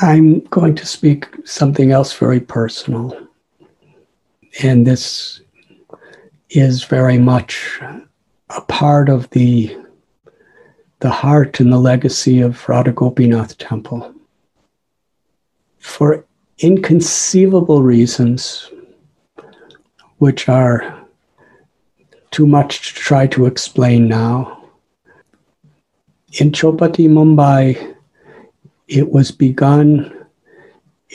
I'm going to speak something else very personal. And this is very much a part of the, the heart and the legacy of Radha Gopinath Temple. For inconceivable reasons, which are too much to try to explain now. In Chowpatty, Mumbai, it was begun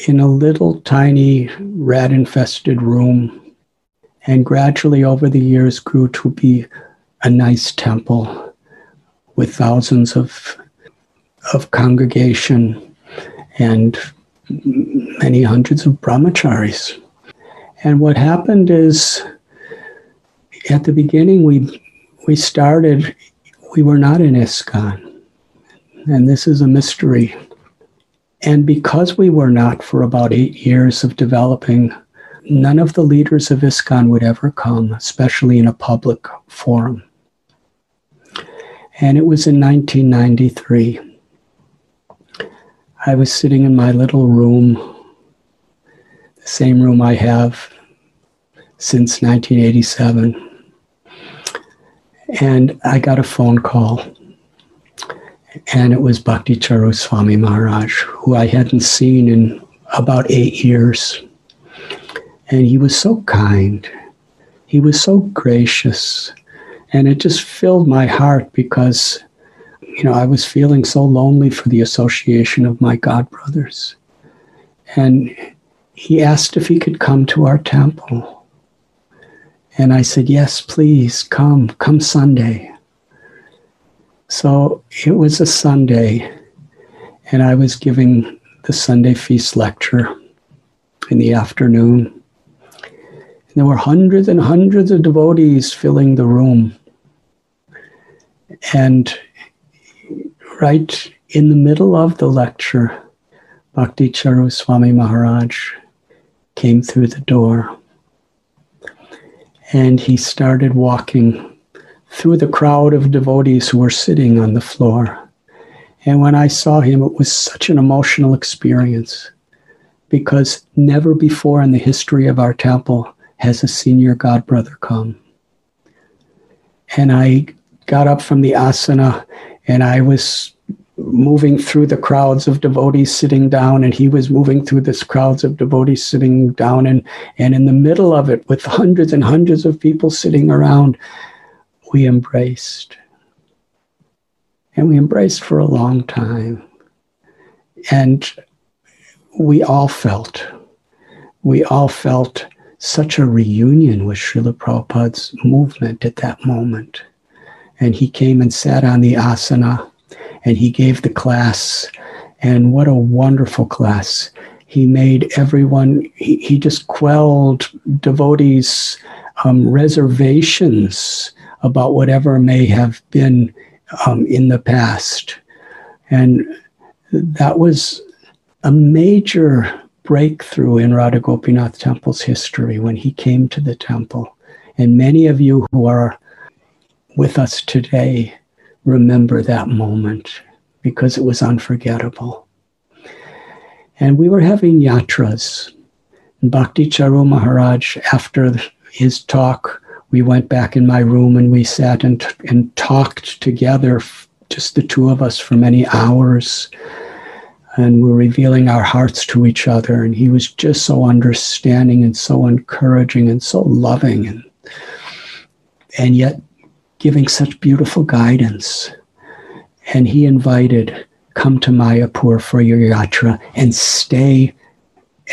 in a little tiny rat infested room and gradually over the years grew to be a nice temple with thousands of, of congregation and many hundreds of brahmacharis. And what happened is at the beginning we we started we were not in ISKCON. And this is a mystery. And because we were not for about eight years of developing, none of the leaders of ISKCON would ever come, especially in a public forum. And it was in 1993. I was sitting in my little room, the same room I have since 1987 and I got a phone call. And it was Bhakti Charu Swami Maharaj, who I hadn't seen in about eight years. And he was so kind. He was so gracious. And it just filled my heart because, you know, I was feeling so lonely for the association of my God brothers. And he asked if he could come to our temple. And I said, Yes, please come, come Sunday. So it was a Sunday, and I was giving the Sunday feast lecture in the afternoon. And there were hundreds and hundreds of devotees filling the room. And right in the middle of the lecture, Bhakti Charu Swami Maharaj came through the door and he started walking through the crowd of devotees who were sitting on the floor. And when I saw him, it was such an emotional experience because never before in the history of our temple has a senior godbrother come. And I got up from the asana and I was moving through the crowds of devotees sitting down and he was moving through this crowds of devotees sitting down and and in the middle of it with hundreds and hundreds of people sitting around we embraced and we embraced for a long time and we all felt we all felt such a reunion with Srila Prabhupada's movement at that moment. And he came and sat on the asana and he gave the class. And what a wonderful class. He made everyone, he, he just quelled devotees' um, reservations about whatever may have been um, in the past. And that was a major breakthrough in Radha Gopinath Temple's history when he came to the temple. And many of you who are with us today remember that moment because it was unforgettable. And we were having yatras. Bhakti Charu Maharaj, after his talk, we went back in my room and we sat and, and talked together, just the two of us, for many hours. And we're revealing our hearts to each other. And he was just so understanding and so encouraging and so loving and, and yet giving such beautiful guidance. And he invited, come to Mayapur for your yatra and stay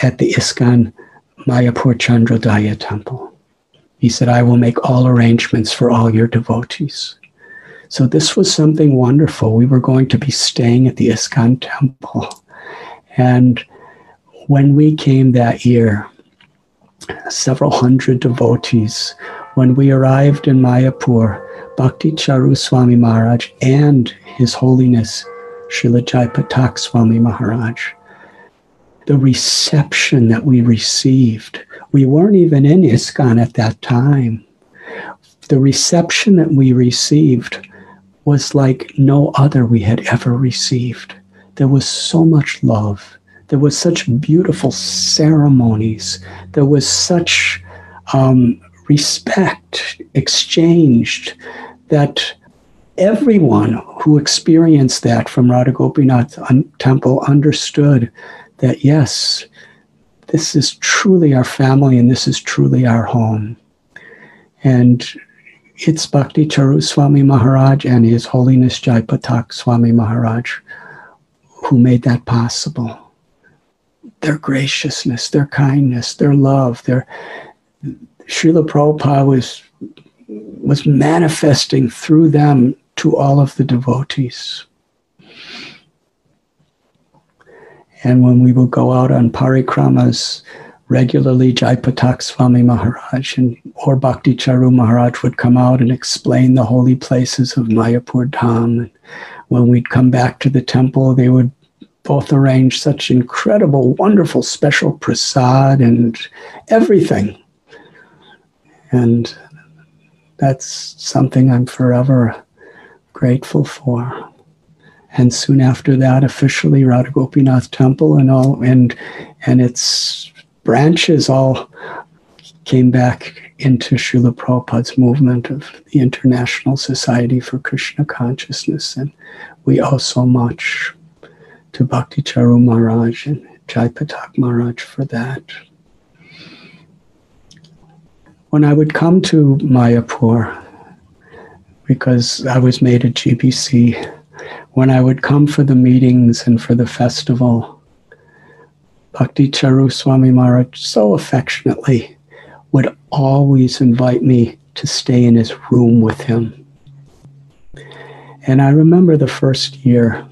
at the ISKCON Mayapur Chandrodaya temple. He said, I will make all arrangements for all your devotees. So this was something wonderful. We were going to be staying at the ISKCON temple. And when we came that year, several hundred devotees, when we arrived in Mayapur, Bhakti Charu Swami Maharaj and His Holiness Srila Jaipatak Swami Maharaj. The reception that we received, we weren't even in ISKCON at that time. The reception that we received was like no other we had ever received. There was so much love. There was such beautiful ceremonies. There was such um, respect exchanged that everyone who experienced that from Radha Gopinath temple understood that yes, this is truly our family and this is truly our home. And it's Bhakti Charu Swami Maharaj and His Holiness Jai Patak Swami Maharaj who made that possible. Their graciousness, their kindness, their love, their Srila Prabhupada was was manifesting through them to all of the devotees. And when we would go out on parikramas regularly, Jaipatak Swami Maharaj and or Bhakti Charu Maharaj would come out and explain the holy places of Mayapur Dham. And when we'd come back to the temple, they would both arrange such incredible, wonderful, special prasad and everything. And that's something I'm forever grateful for. And soon after that, officially Radha Gopinath Temple and all and and its branches all came back into Srila Prabhupada's movement of the International Society for Krishna Consciousness. And we owe so much to Bhakti Charu Maharaj and Jai Patak Maharaj for that. When I would come to Mayapur, because I was made a GBC, when I would come for the meetings and for the festival, Bhakti Charu Swami Maharaj so affectionately would always invite me to stay in his room with him. And I remember the first year,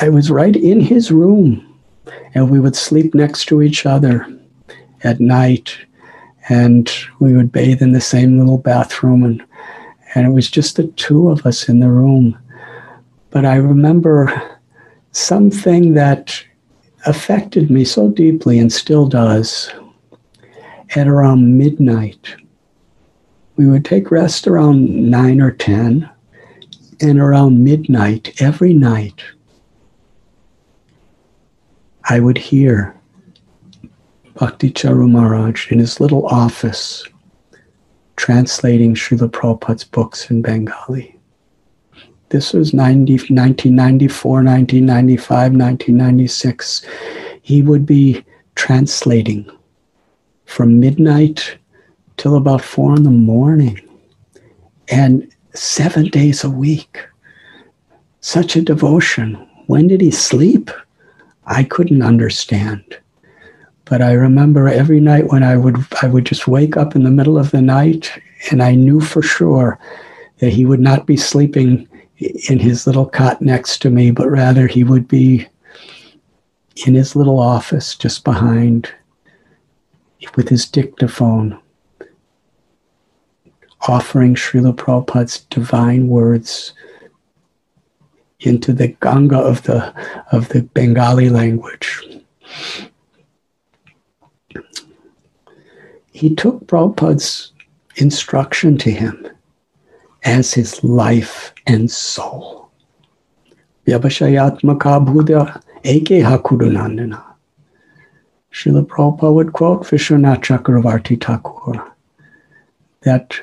I was right in his room, and we would sleep next to each other at night and we would bathe in the same little bathroom and and it was just the two of us in the room but i remember something that affected me so deeply and still does at around midnight we would take rest around 9 or 10 and around midnight every night i would hear Bhakti Charu Maharaj in his little office translating Srila Prabhupada's books in Bengali. This was 90, 1994, 1995, 1996. He would be translating from midnight till about four in the morning and seven days a week. Such a devotion. When did he sleep? I couldn't understand. But I remember every night when I would I would just wake up in the middle of the night and I knew for sure that he would not be sleeping in his little cot next to me, but rather he would be in his little office just behind with his dictaphone, offering Srila Prabhupada's divine words into the Ganga of the of the Bengali language. he took Prabhupada's instruction to him as his life and soul. Vyavasāyātmikā buddhir ekeha kuru-nandana. Srila Prabhupada would quote Vishwanath Chakravarti Thakur that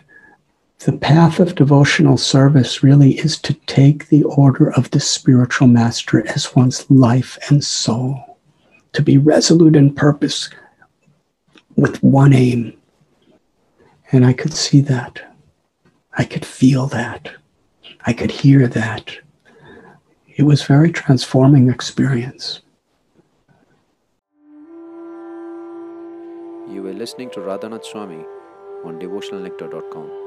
the path of devotional service really is to take the order of the spiritual master as one's life and soul, to be resolute in purpose, with one aim. And I could see that. I could feel that. I could hear that. It was very transforming experience. You were listening to Radhanath Swami on devotionalnectar.com.